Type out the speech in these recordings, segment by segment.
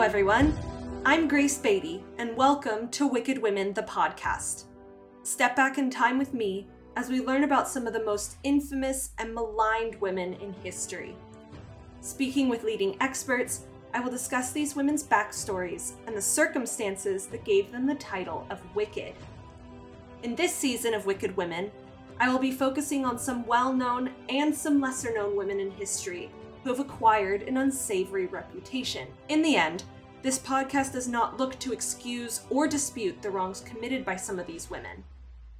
Hello, everyone. I'm Grace Beatty, and welcome to Wicked Women, the podcast. Step back in time with me as we learn about some of the most infamous and maligned women in history. Speaking with leading experts, I will discuss these women's backstories and the circumstances that gave them the title of Wicked. In this season of Wicked Women, I will be focusing on some well known and some lesser known women in history who have acquired an unsavory reputation. In the end, this podcast does not look to excuse or dispute the wrongs committed by some of these women,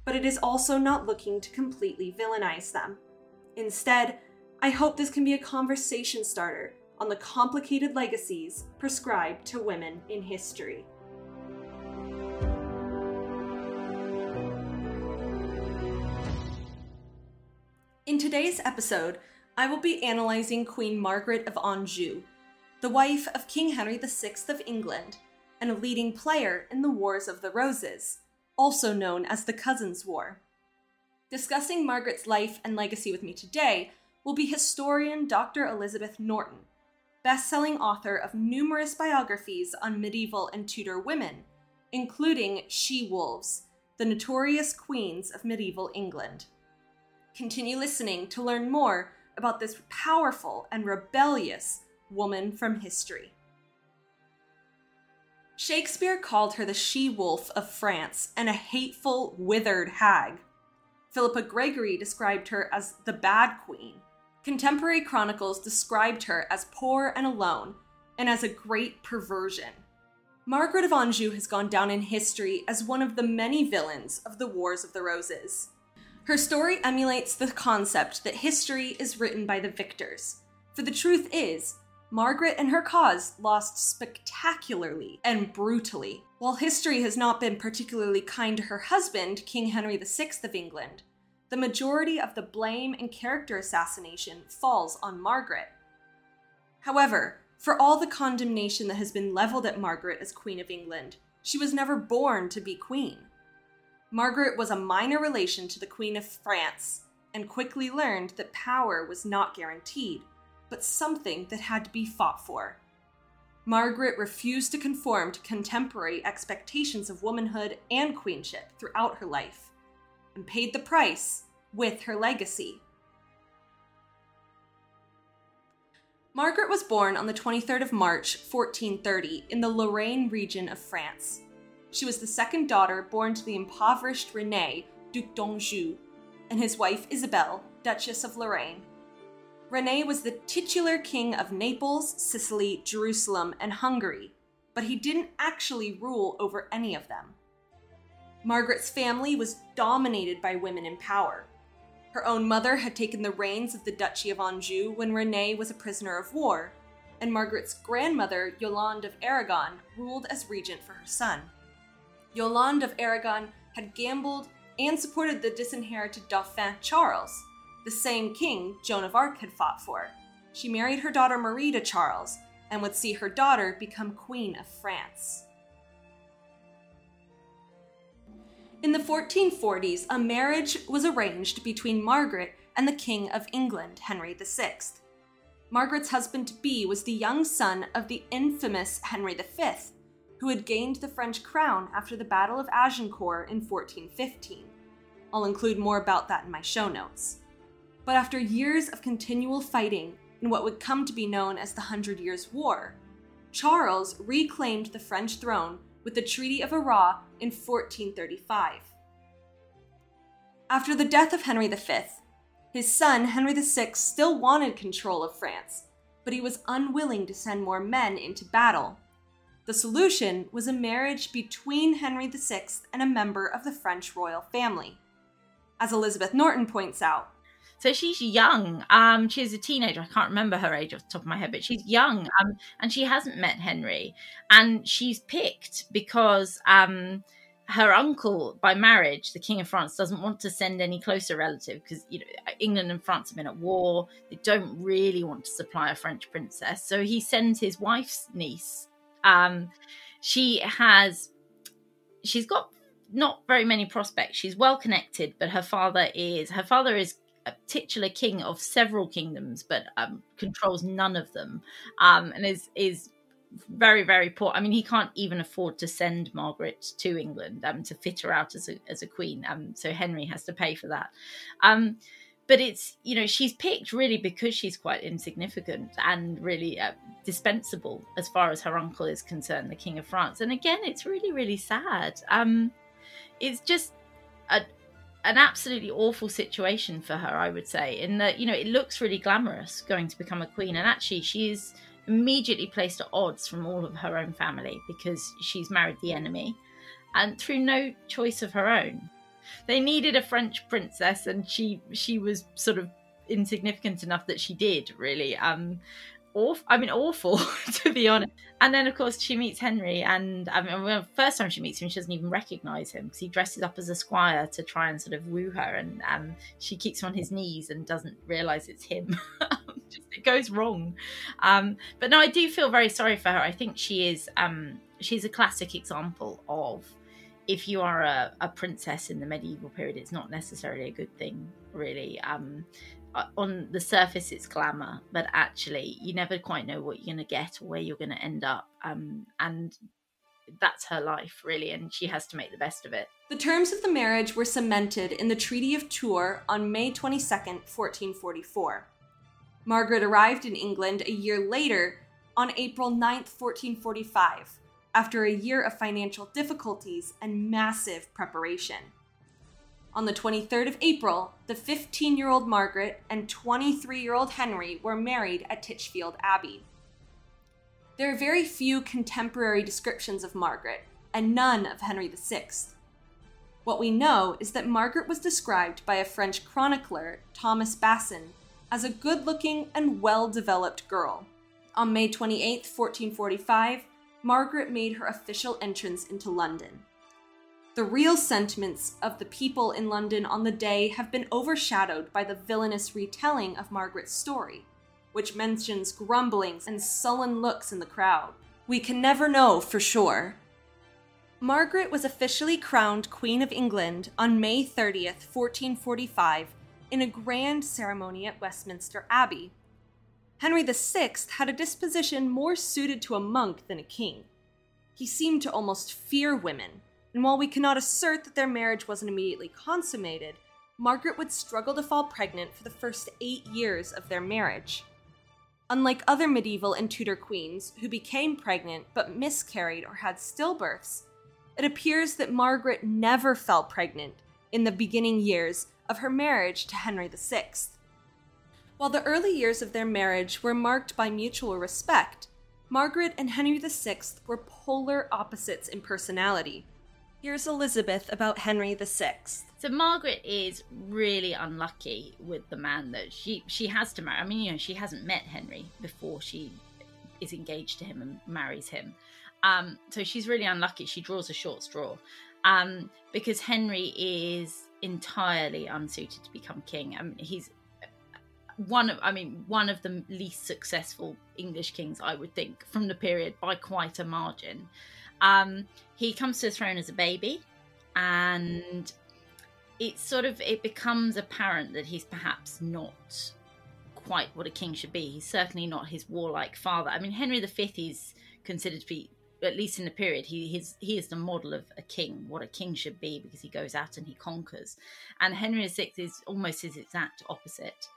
but it is also not looking to completely villainize them. Instead, I hope this can be a conversation starter on the complicated legacies prescribed to women in history. In today's episode, I will be analyzing Queen Margaret of Anjou, the wife of King Henry VI of England and a leading player in the Wars of the Roses, also known as the Cousins' War. Discussing Margaret's life and legacy with me today will be historian Dr. Elizabeth Norton, best-selling author of numerous biographies on medieval and Tudor women, including She-Wolves, the notorious queens of medieval England. Continue listening to learn more about this powerful and rebellious woman from history. Shakespeare called her the she wolf of France and a hateful, withered hag. Philippa Gregory described her as the bad queen. Contemporary chronicles described her as poor and alone, and as a great perversion. Margaret of Anjou has gone down in history as one of the many villains of the Wars of the Roses. Her story emulates the concept that history is written by the victors. For the truth is, Margaret and her cause lost spectacularly and brutally. While history has not been particularly kind to her husband, King Henry VI of England, the majority of the blame and character assassination falls on Margaret. However, for all the condemnation that has been leveled at Margaret as Queen of England, she was never born to be queen. Margaret was a minor relation to the Queen of France and quickly learned that power was not guaranteed, but something that had to be fought for. Margaret refused to conform to contemporary expectations of womanhood and queenship throughout her life, and paid the price with her legacy. Margaret was born on the 23rd of March, 1430, in the Lorraine region of France. She was the second daughter born to the impoverished Rene, Duc d'Anjou, and his wife Isabelle, Duchess of Lorraine. Rene was the titular king of Naples, Sicily, Jerusalem, and Hungary, but he didn't actually rule over any of them. Margaret's family was dominated by women in power. Her own mother had taken the reins of the Duchy of Anjou when Rene was a prisoner of war, and Margaret's grandmother, Yolande of Aragon, ruled as regent for her son. Yolande of Aragon had gambled and supported the disinherited Dauphin Charles, the same king Joan of Arc had fought for. She married her daughter Marie to Charles and would see her daughter become Queen of France. In the 1440s, a marriage was arranged between Margaret and the King of England, Henry VI. Margaret's husband be was the young son of the infamous Henry V, who had gained the French crown after the Battle of Agincourt in 1415. I'll include more about that in my show notes. But after years of continual fighting in what would come to be known as the Hundred Years' War, Charles reclaimed the French throne with the Treaty of Arras in 1435. After the death of Henry V, his son Henry VI still wanted control of France, but he was unwilling to send more men into battle the solution was a marriage between Henry VI and a member of the French royal family. As Elizabeth Norton points out, so she's young. Um, she's a teenager. I can't remember her age off the top of my head, but she's young. Um, and she hasn't met Henry, and she's picked because um, her uncle, by marriage, the King of France, doesn't want to send any closer relative because you know England and France have been at war. They don't really want to supply a French princess, so he sends his wife's niece um, she has, she's got not very many prospects. She's well connected, but her father is her father is a titular king of several kingdoms, but um, controls none of them, um, and is is very very poor. I mean, he can't even afford to send Margaret to England um, to fit her out as a as a queen. Um, so Henry has to pay for that. Um, but it's you know she's picked really because she's quite insignificant and really uh, dispensable as far as her uncle is concerned, the King of France. And again, it's really really sad. Um, it's just a an absolutely awful situation for her, I would say. In that, you know, it looks really glamorous going to become a queen, and actually, she is immediately placed at odds from all of her own family because she's married the enemy, and through no choice of her own. They needed a French princess, and she she was sort of insignificant enough that she did really. Um, awful. I mean, awful to be honest. And then, of course, she meets Henry, and I mean, first time she meets him, she doesn't even recognize him because he dresses up as a squire to try and sort of woo her, and um, she keeps him on his knees and doesn't realize it's him. it goes wrong. Um, but no, I do feel very sorry for her. I think she is. Um, she's a classic example of if you are a, a, princess in the medieval period, it's not necessarily a good thing, really. Um, on the surface it's glamour but actually you never quite know what you're going to get or where you're going to end up um, and that's her life really and she has to make the best of it. The terms of the marriage were cemented in the treaty of tours on may 22 1444 margaret arrived in england a year later on april 9 1445 after a year of financial difficulties and massive preparation on the 23rd of April, the 15 year old Margaret and 23 year old Henry were married at Titchfield Abbey. There are very few contemporary descriptions of Margaret, and none of Henry VI. What we know is that Margaret was described by a French chronicler, Thomas Basin, as a good looking and well developed girl. On May 28, 1445, Margaret made her official entrance into London. The real sentiments of the people in London on the day have been overshadowed by the villainous retelling of Margaret's story, which mentions grumblings and sullen looks in the crowd. We can never know for sure. Margaret was officially crowned Queen of England on May 30th, 1445, in a grand ceremony at Westminster Abbey. Henry VI had a disposition more suited to a monk than a king. He seemed to almost fear women and while we cannot assert that their marriage wasn't immediately consummated, Margaret would struggle to fall pregnant for the first eight years of their marriage. Unlike other medieval and Tudor queens who became pregnant but miscarried or had stillbirths, it appears that Margaret never fell pregnant in the beginning years of her marriage to Henry VI. While the early years of their marriage were marked by mutual respect, Margaret and Henry VI were polar opposites in personality, Here's Elizabeth about Henry VI. So Margaret is really unlucky with the man that she she has to marry. I mean, you know, she hasn't met Henry before she is engaged to him and marries him. Um, so she's really unlucky. She draws a short straw um, because Henry is entirely unsuited to become king. I mean, he's one of, I mean, one of the least successful English kings, I would think, from the period by quite a margin. Um, he comes to the throne as a baby, and it's sort of it becomes apparent that he's perhaps not quite what a king should be. He's certainly not his warlike father. I mean, Henry V is considered to be, at least in the period, he his, he is the model of a king, what a king should be, because he goes out and he conquers. And Henry VI is almost his exact opposite.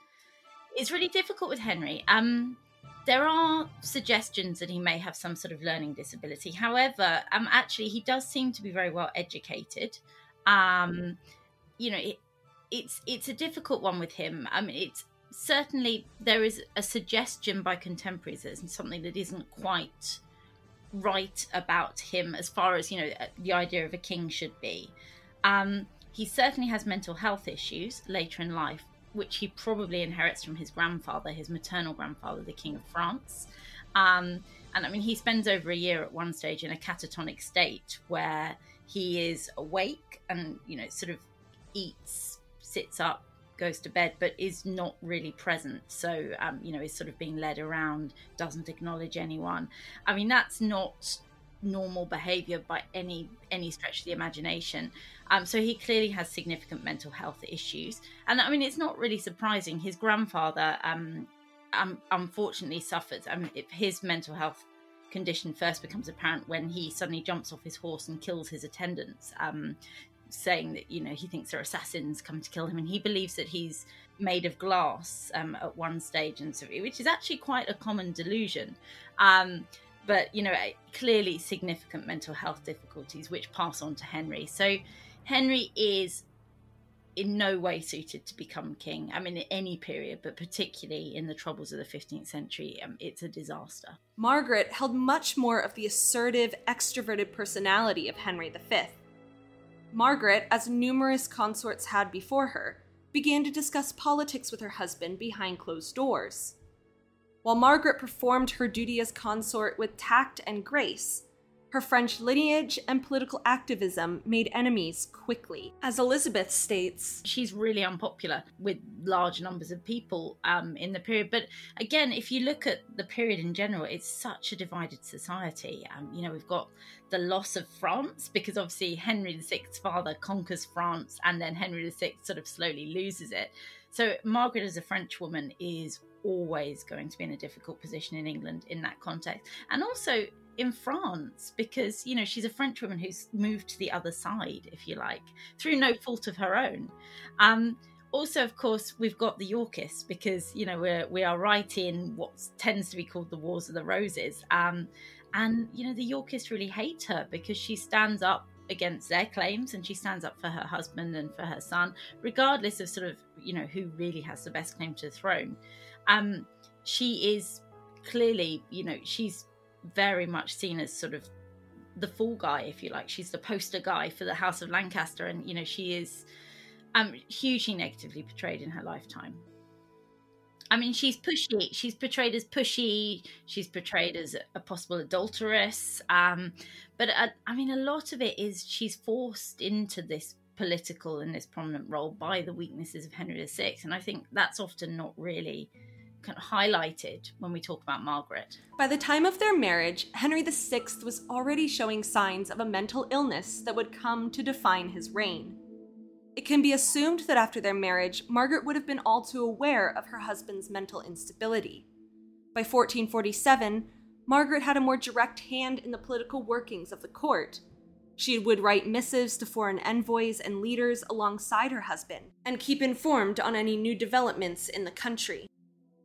It's really difficult with Henry. Um, there are suggestions that he may have some sort of learning disability. However, um, actually, he does seem to be very well educated. Um, you know, it, it's it's a difficult one with him. I mean, it's certainly there is a suggestion by contemporaries that something that isn't quite right about him as far as you know the idea of a king should be. Um, he certainly has mental health issues later in life, which he probably inherits from his grandfather, his maternal grandfather, the King of France. Um, and I mean, he spends over a year at one stage in a catatonic state where he is awake and, you know, sort of eats, sits up, goes to bed, but is not really present. So, um, you know, is sort of being led around, doesn't acknowledge anyone. I mean, that's not normal behavior by any any stretch of the imagination. Um, so he clearly has significant mental health issues. And i mean it's not really surprising. His grandfather um, um unfortunately suffered. I mean his mental health condition first becomes apparent when he suddenly jumps off his horse and kills his attendants, um, saying that you know he thinks they're assassins come to kill him, and he believes that he's made of glass um, at one stage, and so which is actually quite a common delusion. Um, but you know, clearly significant mental health difficulties which pass on to Henry. So Henry is in no way suited to become king. I mean, in any period, but particularly in the troubles of the 15th century, um, it's a disaster. Margaret held much more of the assertive, extroverted personality of Henry V. Margaret, as numerous consorts had before her, began to discuss politics with her husband behind closed doors. While Margaret performed her duty as consort with tact and grace, her French lineage and political activism made enemies quickly. As Elizabeth states, she's really unpopular with large numbers of people um, in the period. But again, if you look at the period in general, it's such a divided society. Um, you know, we've got the loss of France because obviously Henry VI's father conquers France and then Henry VI sort of slowly loses it. So Margaret, as a French woman, is always going to be in a difficult position in England in that context. And also, in France because you know she's a French woman who's moved to the other side, if you like, through no fault of her own. Um, also, of course, we've got the Yorkists because you know we're we are right in what tends to be called the Wars of the Roses, um, and you know the Yorkists really hate her because she stands up against their claims and she stands up for her husband and for her son, regardless of sort of you know who really has the best claim to the throne. Um, she is clearly, you know, she's very much seen as sort of the fall guy, if you like. She's the poster guy for the House of Lancaster, and you know she is um, hugely negatively portrayed in her lifetime. I mean, she's pushy. She's portrayed as pushy. She's portrayed as a possible adulteress. Um, but uh, I mean, a lot of it is she's forced into this political and this prominent role by the weaknesses of Henry VI, and I think that's often not really kind of highlighted when we talk about Margaret. By the time of their marriage, Henry VI was already showing signs of a mental illness that would come to define his reign. It can be assumed that after their marriage, Margaret would have been all too aware of her husband's mental instability. By 1447, Margaret had a more direct hand in the political workings of the court. She would write missives to foreign envoys and leaders alongside her husband and keep informed on any new developments in the country.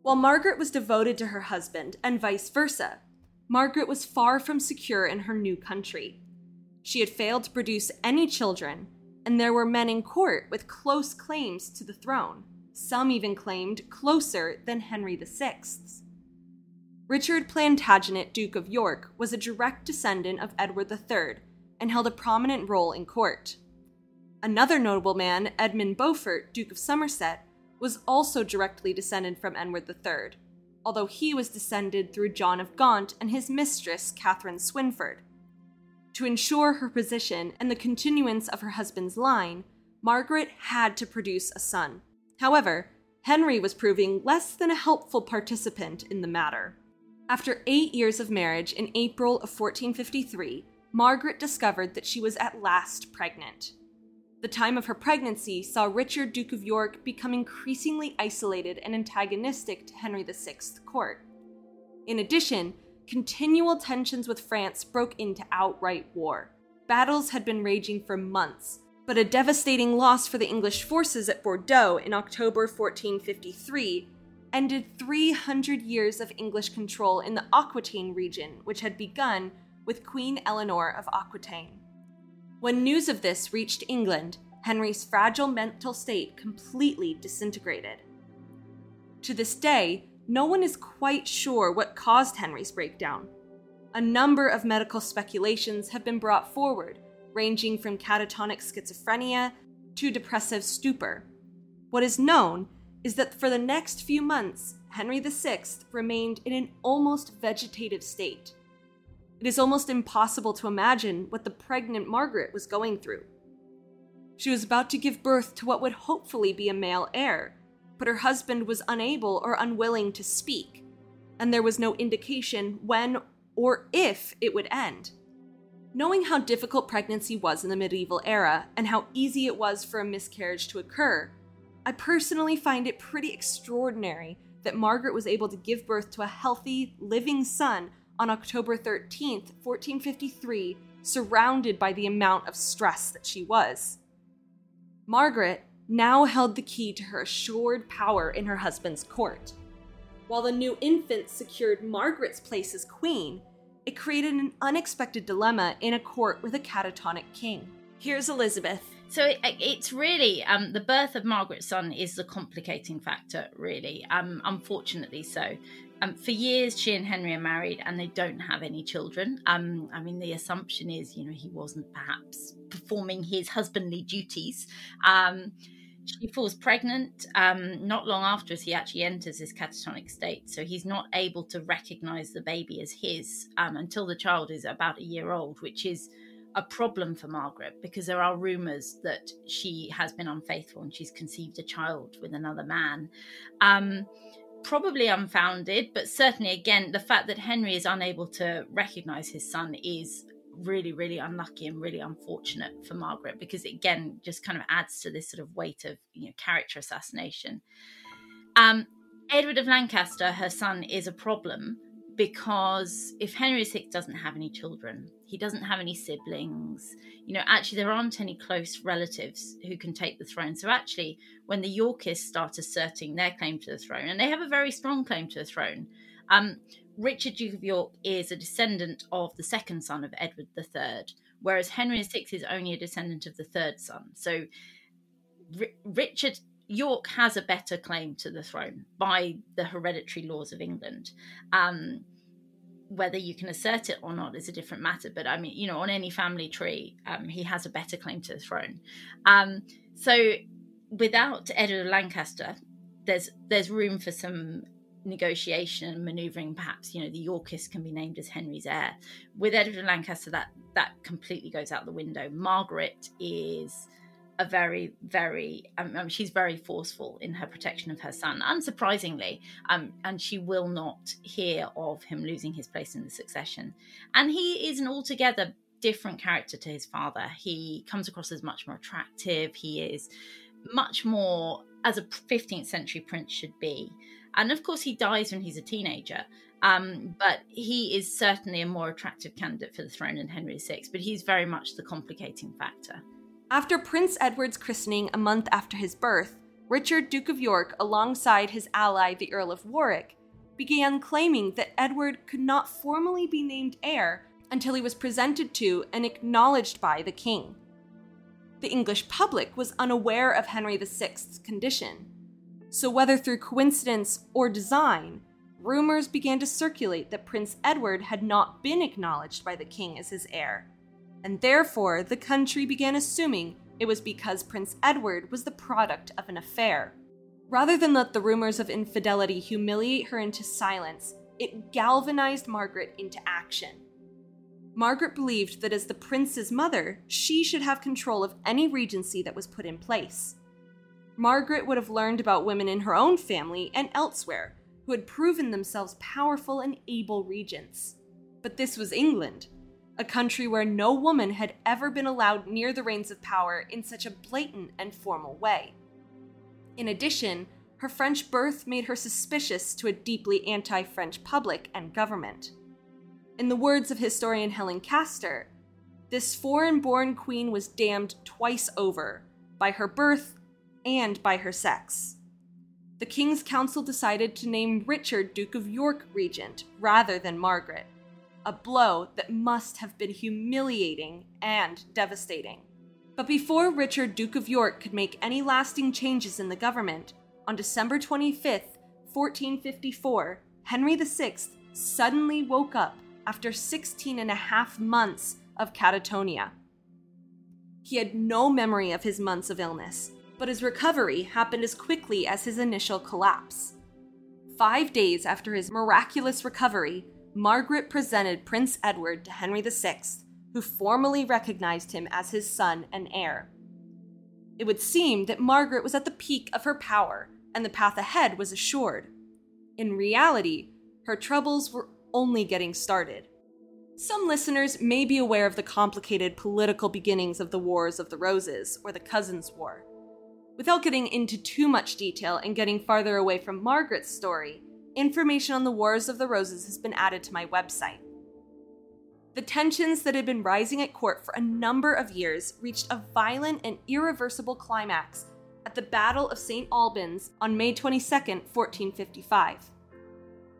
While Margaret was devoted to her husband, and vice versa, Margaret was far from secure in her new country. She had failed to produce any children, and there were men in court with close claims to the throne. Some even claimed closer than Henry VI's. Richard Plantagenet, Duke of York, was a direct descendant of Edward III and held a prominent role in court. Another notable man, Edmund Beaufort, Duke of Somerset, was also directly descended from Edward III, although he was descended through John of Gaunt and his mistress, Catherine Swynford. To ensure her position and the continuance of her husband's line, Margaret had to produce a son. However, Henry was proving less than a helpful participant in the matter. After eight years of marriage in April of 1453, Margaret discovered that she was at last pregnant. The time of her pregnancy saw Richard, Duke of York, become increasingly isolated and antagonistic to Henry VI's court. In addition, continual tensions with France broke into outright war. Battles had been raging for months, but a devastating loss for the English forces at Bordeaux in October 1453 ended 300 years of English control in the Aquitaine region, which had begun with Queen Eleanor of Aquitaine. When news of this reached England, Henry's fragile mental state completely disintegrated. To this day, no one is quite sure what caused Henry's breakdown. A number of medical speculations have been brought forward, ranging from catatonic schizophrenia to depressive stupor. What is known is that for the next few months, Henry VI remained in an almost vegetative state. It is almost impossible to imagine what the pregnant Margaret was going through. She was about to give birth to what would hopefully be a male heir, but her husband was unable or unwilling to speak, and there was no indication when or if it would end. Knowing how difficult pregnancy was in the medieval era and how easy it was for a miscarriage to occur, I personally find it pretty extraordinary that Margaret was able to give birth to a healthy, living son on October 13th, 1453, surrounded by the amount of stress that she was. Margaret now held the key to her assured power in her husband's court. While the new infant secured Margaret's place as queen, it created an unexpected dilemma in a court with a catatonic king. Here's Elizabeth. So it, it's really um, the birth of Margaret's son is the complicating factor, really. Um, unfortunately, so. Um, for years, she and Henry are married, and they don't have any children. Um, I mean, the assumption is, you know, he wasn't perhaps performing his husbandly duties. She falls pregnant um, not long after as he actually enters his catatonic state. So he's not able to recognize the baby as his um, until the child is about a year old, which is a problem for Margaret because there are rumors that she has been unfaithful and she's conceived a child with another man. Um, probably unfounded, but certainly, again, the fact that Henry is unable to recognize his son is really, really unlucky and really unfortunate for Margaret because it again just kind of adds to this sort of weight of you know character assassination. Um, Edward of Lancaster, her son, is a problem because if Henry VI doesn't have any children, he doesn't have any siblings. You know, actually, there aren't any close relatives who can take the throne. So, actually, when the Yorkists start asserting their claim to the throne, and they have a very strong claim to the throne, um, Richard, Duke of York, is a descendant of the second son of Edward III, whereas Henry VI is only a descendant of the third son. So R- Richard York has a better claim to the throne by the hereditary laws of England. Um, whether you can assert it or not is a different matter. But I mean, you know, on any family tree, um, he has a better claim to the throne. Um, so without Edward of Lancaster, there's there's room for some negotiation and maneuvering perhaps you know the yorkists can be named as henry's heir. With edward of lancaster that that completely goes out the window. Margaret is a very very um, she's very forceful in her protection of her son unsurprisingly um, and she will not hear of him losing his place in the succession. And he is an altogether different character to his father. He comes across as much more attractive. He is much more as a 15th century prince should be and of course, he dies when he's a teenager. Um, but he is certainly a more attractive candidate for the throne than Henry VI, but he's very much the complicating factor. After Prince Edward's christening a month after his birth, Richard, Duke of York, alongside his ally, the Earl of Warwick, began claiming that Edward could not formally be named heir until he was presented to and acknowledged by the king. The English public was unaware of Henry VI's condition, so, whether through coincidence or design, rumors began to circulate that Prince Edward had not been acknowledged by the king as his heir, and therefore the country began assuming it was because Prince Edward was the product of an affair. Rather than let the rumors of infidelity humiliate her into silence, it galvanized Margaret into action. Margaret believed that as the prince's mother, she should have control of any regency that was put in place. Margaret would have learned about women in her own family and elsewhere who had proven themselves powerful and able regents. But this was England, a country where no woman had ever been allowed near the reins of power in such a blatant and formal way. In addition, her French birth made her suspicious to a deeply anti French public and government. In the words of historian Helen Castor, this foreign born queen was damned twice over by her birth and by her sex. The King's Council decided to name Richard Duke of York regent rather than Margaret, a blow that must have been humiliating and devastating. But before Richard Duke of York could make any lasting changes in the government, on December 25th, 1454, Henry VI suddenly woke up after 16 and a half months of catatonia. He had no memory of his months of illness, but his recovery happened as quickly as his initial collapse. Five days after his miraculous recovery, Margaret presented Prince Edward to Henry VI, who formally recognized him as his son and heir. It would seem that Margaret was at the peak of her power, and the path ahead was assured. In reality, her troubles were only getting started. Some listeners may be aware of the complicated political beginnings of the Wars of the Roses, or the Cousins' War. Without getting into too much detail and getting farther away from Margaret's story, information on the Wars of the Roses has been added to my website. The tensions that had been rising at court for a number of years reached a violent and irreversible climax at the Battle of St. Albans on May 22, 1455.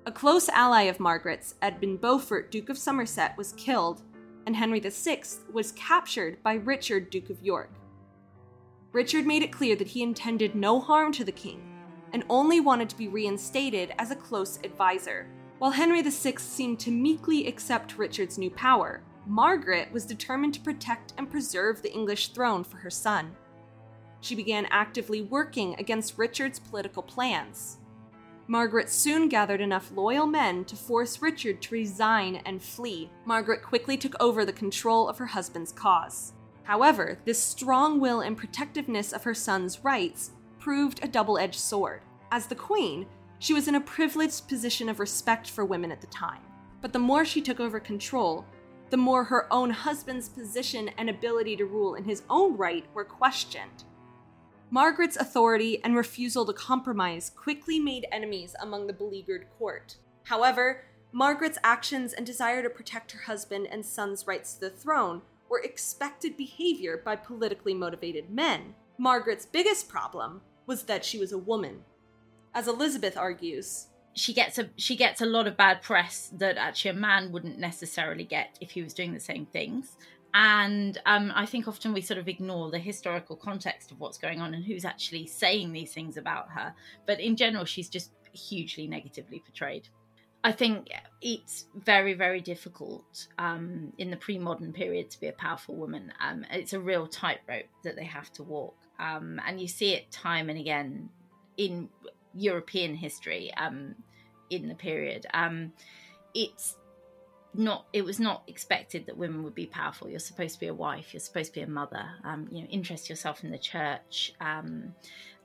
A close ally of Margaret's, Edmund Beaufort, Duke of Somerset, was killed, and Henry VI was captured by Richard, Duke of York. Richard made it clear that he intended no harm to the king and only wanted to be reinstated as a close advisor. While Henry VI seemed to meekly accept Richard's new power, Margaret was determined to protect and preserve the English throne for her son. She began actively working against Richard's political plans. Margaret soon gathered enough loyal men to force Richard to resign and flee. Margaret quickly took over the control of her husband's cause. However, this strong will and protectiveness of her son's rights proved a double edged sword. As the queen, she was in a privileged position of respect for women at the time. But the more she took over control, the more her own husband's position and ability to rule in his own right were questioned. Margaret's authority and refusal to compromise quickly made enemies among the beleaguered court. However, Margaret's actions and desire to protect her husband and son's rights to the throne were expected behavior by politically motivated men. Margaret's biggest problem was that she was a woman. As Elizabeth argues, she gets a she gets a lot of bad press that actually a man wouldn't necessarily get if he was doing the same things and um, I think often we sort of ignore the historical context of what's going on and who's actually saying these things about her. But in general, she's just hugely negatively portrayed. I think it's very, very difficult um, in the pre modern period to be a powerful woman. Um, it's a real tightrope that they have to walk. Um, and you see it time and again in European history um, in the period. Um, it's not it was not expected that women would be powerful you're supposed to be a wife you're supposed to be a mother um, you know interest yourself in the church and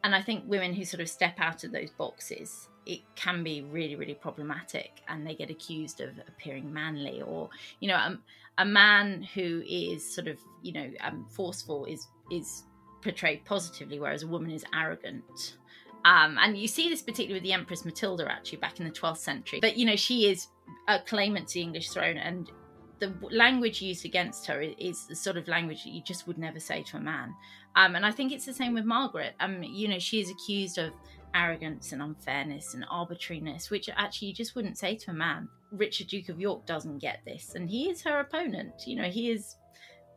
i think women who sort of step out of those boxes it can be really really problematic and they get accused of appearing manly or you know um, a man who is sort of you know um, forceful is is portrayed positively whereas a woman is arrogant um, and you see this particularly with the Empress Matilda, actually, back in the 12th century. But, you know, she is a claimant to the English throne, and the language used against her is the sort of language that you just would never say to a man. Um, and I think it's the same with Margaret. Um, you know, she is accused of arrogance and unfairness and arbitrariness, which actually you just wouldn't say to a man. Richard, Duke of York, doesn't get this, and he is her opponent. You know, he is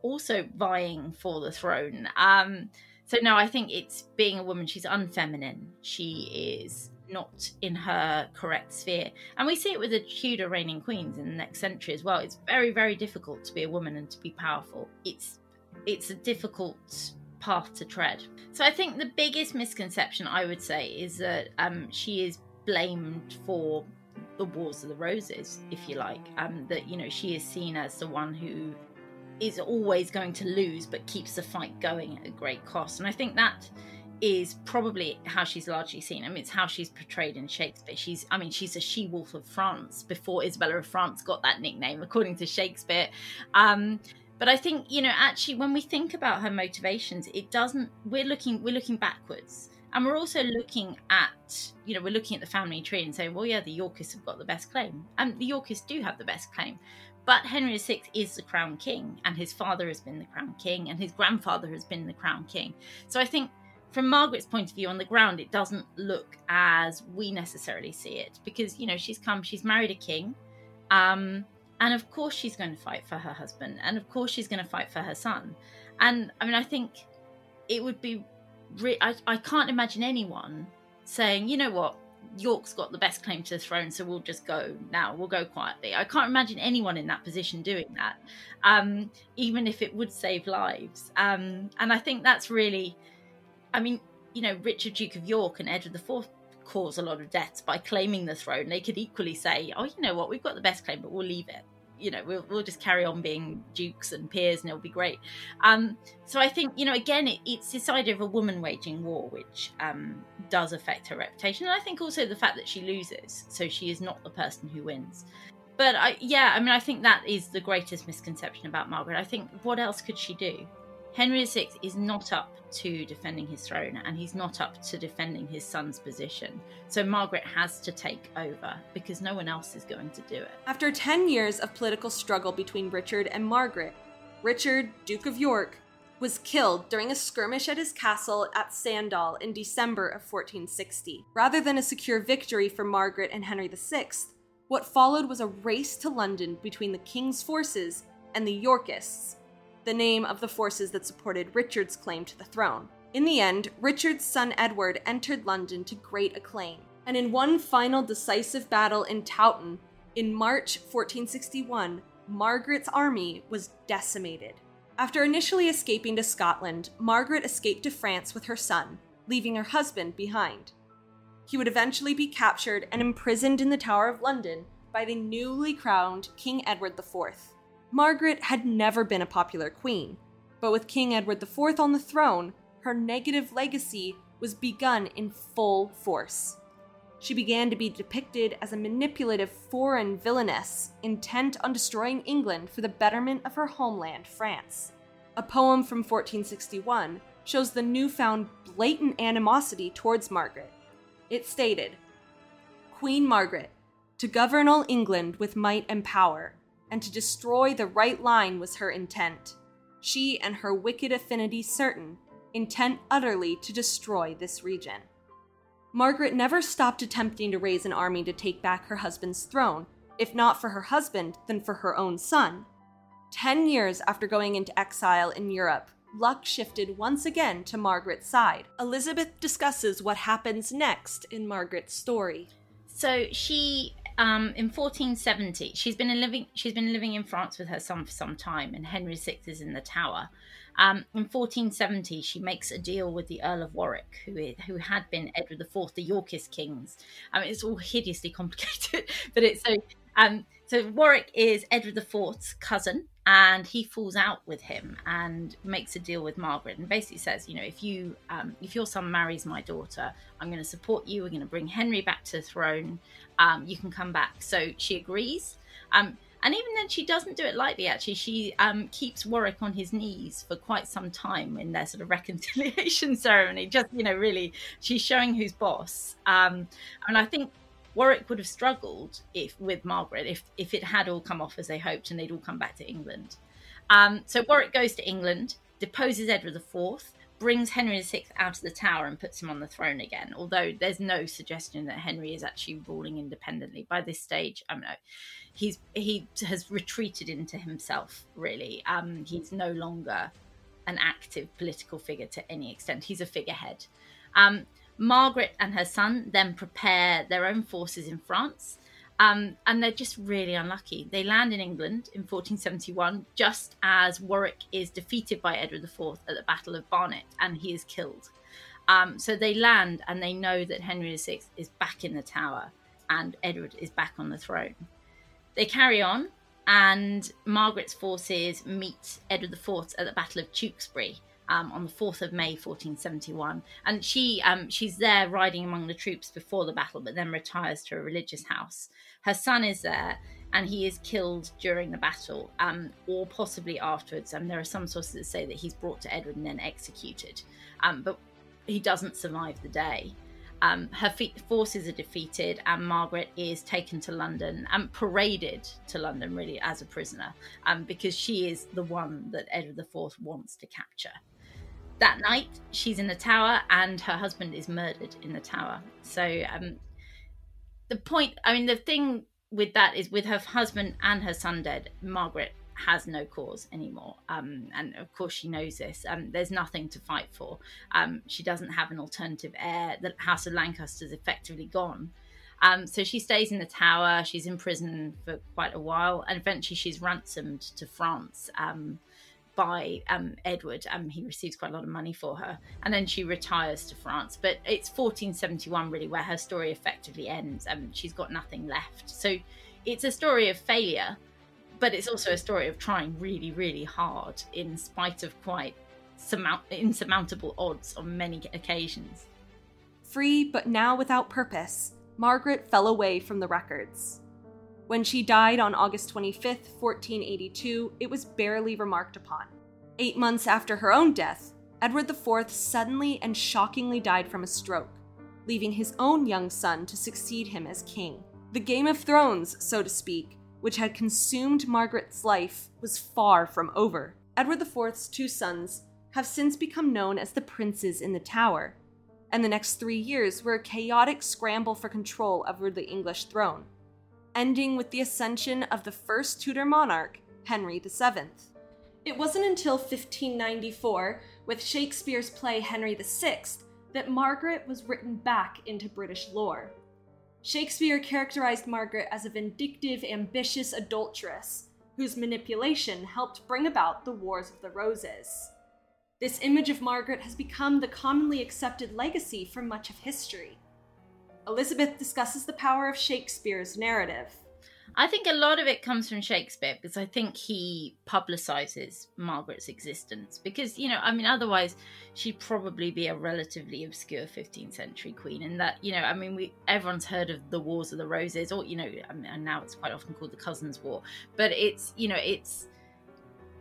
also vying for the throne. Um, so no, I think it's being a woman. She's unfeminine. She is not in her correct sphere, and we see it with the Tudor reigning queens in the next century as well. It's very, very difficult to be a woman and to be powerful. It's it's a difficult path to tread. So I think the biggest misconception I would say is that um, she is blamed for the Wars of the Roses, if you like. Um, that you know she is seen as the one who is always going to lose but keeps the fight going at a great cost. And I think that is probably how she's largely seen. I mean, it's how she's portrayed in Shakespeare. She's, I mean, she's a she wolf of France before Isabella of France got that nickname, according to Shakespeare. Um, but I think you know, actually, when we think about her motivations, it doesn't. We're looking, we're looking backwards, and we're also looking at, you know, we're looking at the family tree and saying, well, yeah, the Yorkists have got the best claim, and the Yorkists do have the best claim. But Henry VI is the crown king, and his father has been the crown king, and his grandfather has been the crown king. So I think from Margaret's point of view on the ground, it doesn't look as we necessarily see it because, you know, she's come, she's married a king. Um, and of course, she's going to fight for her husband. And of course, she's going to fight for her son. And I mean, I think it would be, re- I, I can't imagine anyone saying, you know what, York's got the best claim to the throne, so we'll just go now. We'll go quietly. I can't imagine anyone in that position doing that, um, even if it would save lives. Um, and I think that's really, I mean, you know, Richard Duke of York and Edward IV caused a lot of deaths by claiming the throne. They could equally say, oh, you know what, we've got the best claim, but we'll leave it. You know we'll, we'll just carry on being dukes and peers and it'll be great. Um, so i think you know again it, it's this idea of a woman waging war which um, does affect her reputation. And i think also the fact that she loses so she is not the person who wins. But I, yeah i mean i think that is the greatest misconception about margaret. I think what else could she do Henry VI is not up to defending his throne and he's not up to defending his son's position. So Margaret has to take over because no one else is going to do it. After 10 years of political struggle between Richard and Margaret, Richard, Duke of York, was killed during a skirmish at his castle at Sandal in December of 1460. Rather than a secure victory for Margaret and Henry VI, what followed was a race to London between the king's forces and the Yorkists, the name of the forces that supported Richard's claim to the throne. In the end, Richard's son Edward entered London to great acclaim, and in one final decisive battle in Towton in March 1461, Margaret's army was decimated. After initially escaping to Scotland, Margaret escaped to France with her son, leaving her husband behind. He would eventually be captured and imprisoned in the Tower of London by the newly crowned King Edward IV. Margaret had never been a popular queen, but with King Edward IV on the throne, her negative legacy was begun in full force. She began to be depicted as a manipulative foreign villainess intent on destroying England for the betterment of her homeland, France. A poem from 1461 shows the newfound blatant animosity towards Margaret. It stated Queen Margaret, to govern all England with might and power, and to destroy the right line was her intent. She and her wicked affinity certain, intent utterly to destroy this region. Margaret never stopped attempting to raise an army to take back her husband's throne, if not for her husband, then for her own son. Ten years after going into exile in Europe, luck shifted once again to Margaret's side. Elizabeth discusses what happens next in Margaret's story. So she um, in 1470, she's been living she's been living in France with her son for some time, and Henry VI is in the Tower. Um, in 1470, she makes a deal with the Earl of Warwick, who who had been Edward IV, the Yorkist kings. I mean, it's all hideously complicated, but it's so. Um, so Warwick is Edward IV's cousin, and he falls out with him and makes a deal with Margaret, and basically says, you know, if you um, if your son marries my daughter, I'm going to support you. We're going to bring Henry back to the throne. Um, you can come back. So she agrees. Um, and even then, she doesn't do it lightly, actually. She um, keeps Warwick on his knees for quite some time in their sort of reconciliation ceremony. Just, you know, really, she's showing who's boss. Um, and I think Warwick would have struggled if with Margaret if, if it had all come off as they hoped and they'd all come back to England. Um, so Warwick goes to England, deposes Edward IV, brings Henry VI out of the tower and puts him on the throne again. Although there's no suggestion that Henry is actually ruling independently by this stage. I mean, he's he has retreated into himself. Really, um, he's no longer an active political figure to any extent. He's a figurehead. Um, Margaret and her son then prepare their own forces in France. Um, and they're just really unlucky. They land in England in 1471, just as Warwick is defeated by Edward IV at the Battle of Barnet, and he is killed. Um, so they land and they know that Henry VI is back in the tower and Edward is back on the throne. They carry on, and Margaret's forces meet Edward IV at the Battle of Tewkesbury um, on the 4th of May 1471. And she um, she's there riding among the troops before the battle, but then retires to a religious house. Her son is there, and he is killed during the battle, um, or possibly afterwards. And there are some sources that say that he's brought to Edward and then executed, um, but he doesn't survive the day. Um, her forces are defeated, and Margaret is taken to London and paraded to London, really, as a prisoner, um, because she is the one that Edward IV wants to capture. That night, she's in the tower, and her husband is murdered in the tower. So, um, the point, I mean, the thing with that is with her husband and her son dead, Margaret has no cause anymore. Um, and of course, she knows this. Um, there's nothing to fight for. Um, she doesn't have an alternative heir. The House of Lancaster is effectively gone. Um, so she stays in the tower. She's in prison for quite a while, and eventually she's ransomed to France um, by um, Edward. And he receives quite a lot of money for her, and then she retires to France. But it's 1471 really where her story effectively ends. And she's got nothing left. So it's a story of failure but it's also a story of trying really, really hard in spite of quite surmount- insurmountable odds on many occasions. Free, but now without purpose, Margaret fell away from the records. When she died on August 25, 1482, it was barely remarked upon. Eight months after her own death, Edward IV suddenly and shockingly died from a stroke, leaving his own young son to succeed him as king. The Game of Thrones, so to speak, which had consumed Margaret's life, was far from over. Edward IV's two sons have since become known as the princes in the Tower, and the next three years were a chaotic scramble for control over the English throne, ending with the ascension of the first Tudor monarch, Henry VII. It wasn't until 1594, with Shakespeare's play Henry VI, that Margaret was written back into British lore. Shakespeare characterized Margaret as a vindictive, ambitious adulteress whose manipulation helped bring about the Wars of the Roses. This image of Margaret has become the commonly accepted legacy for much of history. Elizabeth discusses the power of Shakespeare's narrative. I think a lot of it comes from Shakespeare because I think he publicizes Margaret's existence. Because, you know, I mean, otherwise she'd probably be a relatively obscure 15th century queen. And that, you know, I mean, we everyone's heard of the Wars of the Roses, or, you know, and now it's quite often called the Cousins' War. But it's, you know, it's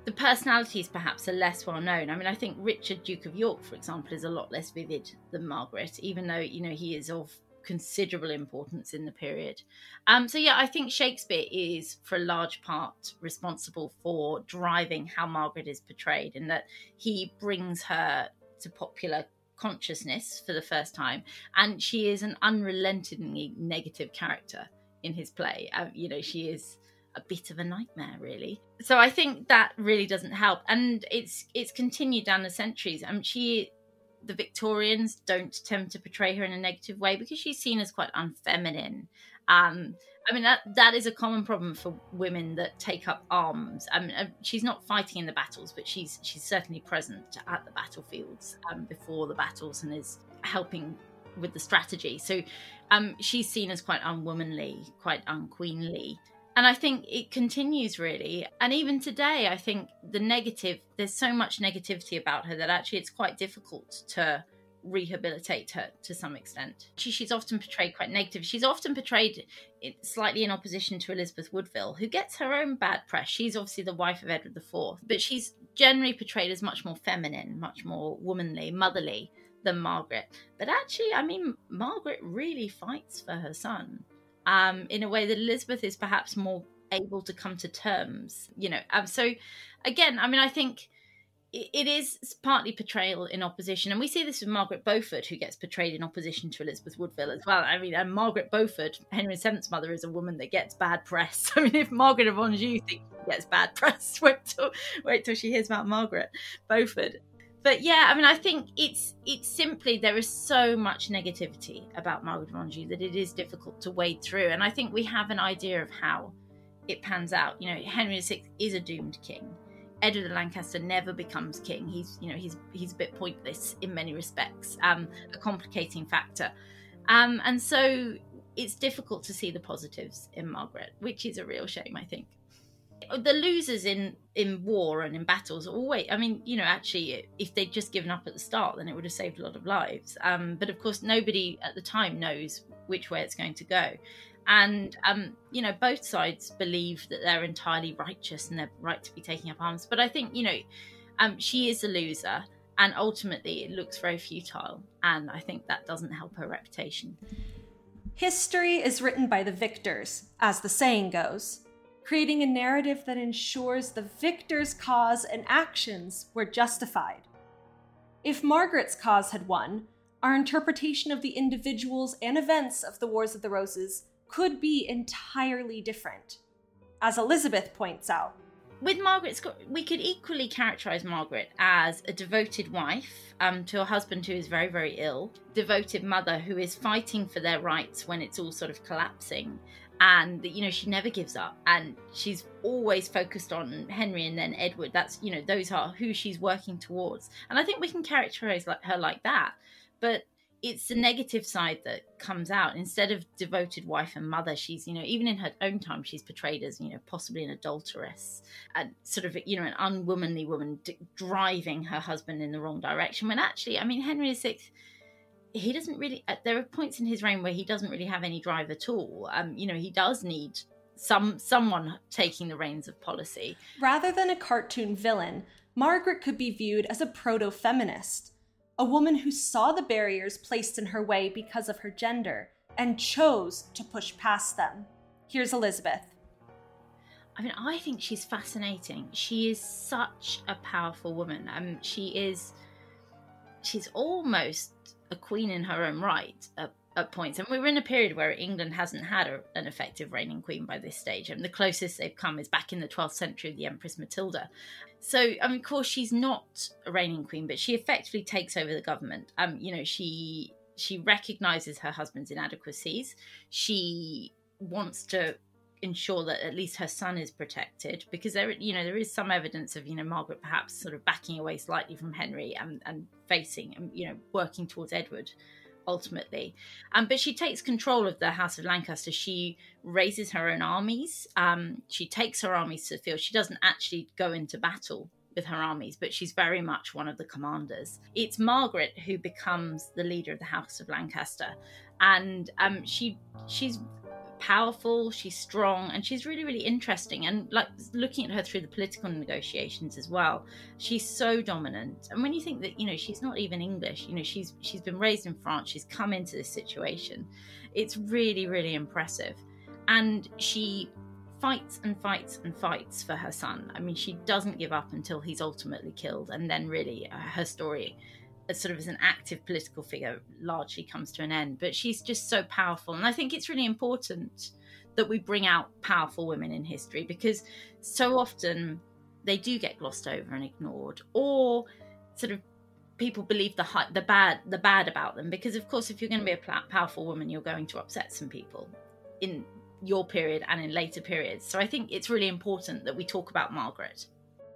the personalities perhaps are less well known. I mean, I think Richard, Duke of York, for example, is a lot less vivid than Margaret, even though, you know, he is of considerable importance in the period. Um, so, yeah, I think Shakespeare is, for a large part, responsible for driving how Margaret is portrayed, and that he brings her to popular consciousness for the first time. And she is an unrelentingly negative character in his play. Uh, you know, she is a bit of a nightmare really so i think that really doesn't help and it's it's continued down the centuries I mean, she the Victorians don't tend to portray her in a negative way because she's seen as quite unfeminine. Um, I mean that that is a common problem for women that take up arms. I mean, uh, she's not fighting in the battles, but she's she's certainly present at the battlefields um, before the battles and is helping with the strategy. So um, she's seen as quite unwomanly, quite unqueenly and I think it continues really. And even today, I think the negative, there's so much negativity about her that actually it's quite difficult to rehabilitate her to some extent. She, she's often portrayed quite negative. She's often portrayed slightly in opposition to Elizabeth Woodville, who gets her own bad press. She's obviously the wife of Edward IV, but she's generally portrayed as much more feminine, much more womanly, motherly than Margaret. But actually, I mean, Margaret really fights for her son um, in a way that Elizabeth is perhaps more able to come to terms. You know, um, so again, I mean, I think it is partly portrayal in opposition, and we see this with Margaret Beaufort, who gets portrayed in opposition to Elizabeth Woodville as well. I mean, and Margaret Beaufort, Henry VII's mother, is a woman that gets bad press. I mean, if Margaret of Anjou thinks she gets bad press, wait till wait till she hears about Margaret Beaufort but yeah, I mean, I think it's it's simply there is so much negativity about Margaret Anjou that it is difficult to wade through, and I think we have an idea of how it pans out. You know, Henry VI is a doomed king. Edward of Lancaster never becomes king. He's you know he's he's a bit pointless in many respects, um, a complicating factor, um, and so it's difficult to see the positives in Margaret, which is a real shame, I think the losers in in war and in battles always i mean you know actually if they'd just given up at the start then it would have saved a lot of lives. Um, but of course nobody at the time knows which way it's going to go. And um, you know both sides believe that they're entirely righteous and they're right to be taking up arms. But i think you know um, she is a loser and ultimately it looks very futile. And i think that doesn't help her reputation. History is written by the victors as the saying goes creating a narrative that ensures the victor's cause and actions were justified. If Margaret's cause had won, our interpretation of the individuals and events of the Wars of the Roses could be entirely different. As Elizabeth points out, with Margaret, we could equally characterize Margaret as a devoted wife um, to a husband who is very, very ill, devoted mother who is fighting for their rights when it's all sort of collapsing, and you know she never gives up and she's always focused on henry and then edward. That's you know those are who she's working towards. And i think we can characterize like her like that. But it's the negative side that comes out. Instead of devoted wife and mother she's you know even in her own time she's portrayed as you know possibly an adulteress and sort of you know an unwomanly woman d- driving her husband in the wrong direction when actually i mean henry vi he doesn't really uh, there are points in his reign where he doesn't really have any drive at all. Um you know he does need some someone taking the reins of policy. Rather than a cartoon villain Margaret could be viewed as a proto feminist, a woman who saw the barriers placed in her way because of her gender and chose to push past them. Here's Elizabeth. I mean, I think she's fascinating. She is such a powerful woman. Um, she is, she's almost a queen in her own right at points. And we're in a period where England hasn't had a, an effective reigning queen by this stage. And the closest they've come is back in the 12th century, the Empress Matilda. So, of course, she's not a reigning queen, but she effectively takes over the government. Um, you know, she she recognizes her husband's inadequacies. She wants to ensure that at least her son is protected because there you know there is some evidence of you know Margaret perhaps sort of backing away slightly from Henry and and facing and you know working towards Edward ultimately. Um, but she takes control of the house of lancaster. She raises her own armies. Um, she takes her armies to the field. She doesn't actually go into battle with her armies but she's very much one of the commanders. It's margaret who becomes the leader of the house of lancaster. And um, she she's powerful, she's strong, and she's really, really interesting. And like looking at her through the political negotiations as well, she's so dominant. And when you think that, you know, she's not even English, you know, she's she's been raised in France, she's come into this situation, it's really, really impressive. And she fights and fights and fights for her son. I mean, she doesn't give up until he's ultimately killed, and then really uh, her story sort of as an active political figure largely comes to an end. But she's just so powerful. And I think it's really important that we bring out powerful women in history because so often they do get glossed over and ignored or sort of people believe the the bad the bad about them because of course if you're going to be a powerful woman you're going to upset some people in your period and in later periods so i think it's really important that we talk about margaret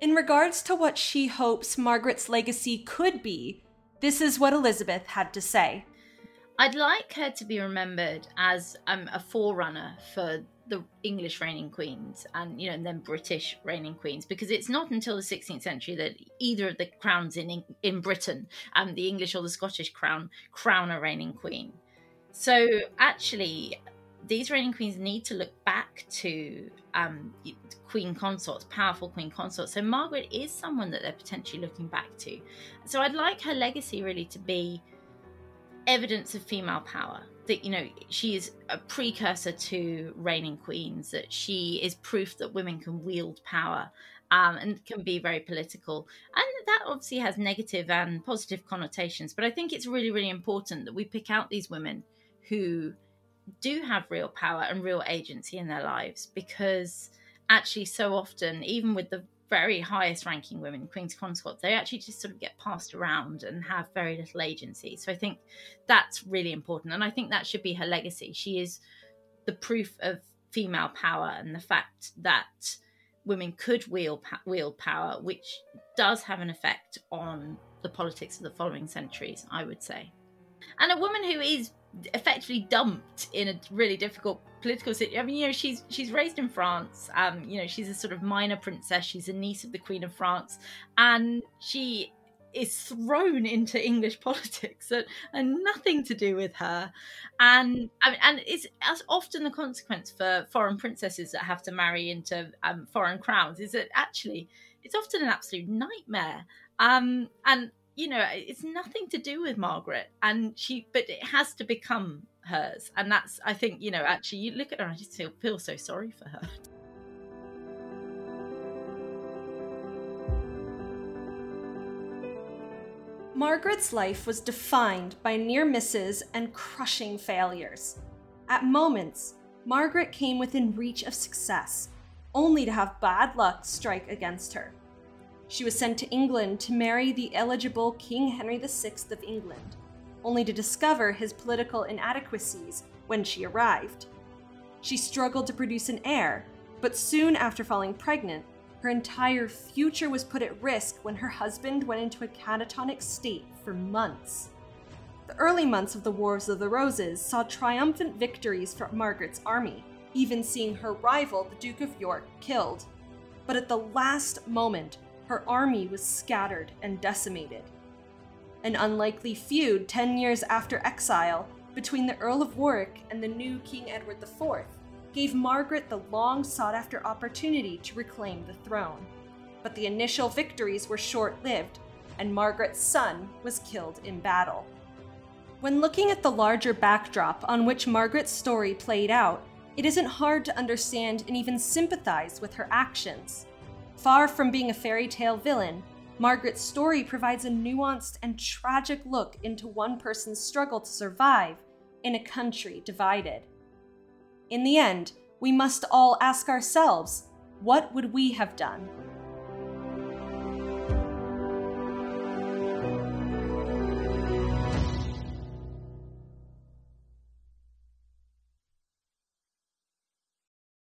in regards to what she hopes margaret's legacy could be this is what Elizabeth had to say. I'd like her to be remembered as um, a forerunner for the English reigning queens and you know and then British reigning queens because it's not until the 16th century that either of the crowns in in Britain, um, the English or the Scottish crown, crown a reigning queen. So actually, these reigning queens need to look back to um, queen consorts, powerful queen consorts. So Margaret is someone that they're potentially looking back to. So I'd like her legacy really to be evidence of female power. That you know she is a precursor to reigning queens. That she is proof that women can wield power um, and can be very political. And that obviously has negative and positive connotations. But I think it's really, really important that we pick out these women who do have real power and real agency in their lives because actually so often even with the very highest ranking women queens consorts they actually just sort of get passed around and have very little agency. So i think that's really important and i think that should be her legacy. She is the proof of female power and the fact that women could wield, wield power which does have an effect on the politics of the following centuries i would say. And a woman who is effectively dumped in a really difficult political situation. I mean, you know, she's she's raised in France. Um, you know, she's a sort of minor princess. She's a niece of the Queen of France, and she is thrown into English politics and, and nothing to do with her. And and it's as often the consequence for foreign princesses that have to marry into um, foreign crowns is that actually it's often an absolute nightmare. Um, and you know, it's nothing to do with Margaret, and she, but it has to become hers, and that's, I think, you know, actually, you look at her, I just feel, feel so sorry for her. Margaret's life was defined by near misses and crushing failures. At moments, Margaret came within reach of success, only to have bad luck strike against her. She was sent to England to marry the eligible King Henry VI of England, only to discover his political inadequacies when she arrived. She struggled to produce an heir, but soon after falling pregnant, her entire future was put at risk when her husband went into a catatonic state for months. The early months of the Wars of the Roses saw triumphant victories for Margaret's army, even seeing her rival, the Duke of York, killed. But at the last moment, her army was scattered and decimated. An unlikely feud 10 years after exile between the Earl of Warwick and the new King Edward IV gave Margaret the long sought after opportunity to reclaim the throne. but the initial victories were short lived, and Margaret's son was killed in battle. When looking at the larger backdrop on which Margaret's story played out, it isn't hard to understand and even sympathize with her actions. Far from being a fairy tale villain, Margaret's story provides a nuanced and tragic look into one person's struggle to survive in a country divided. In the end, we must all ask ourselves what would we have done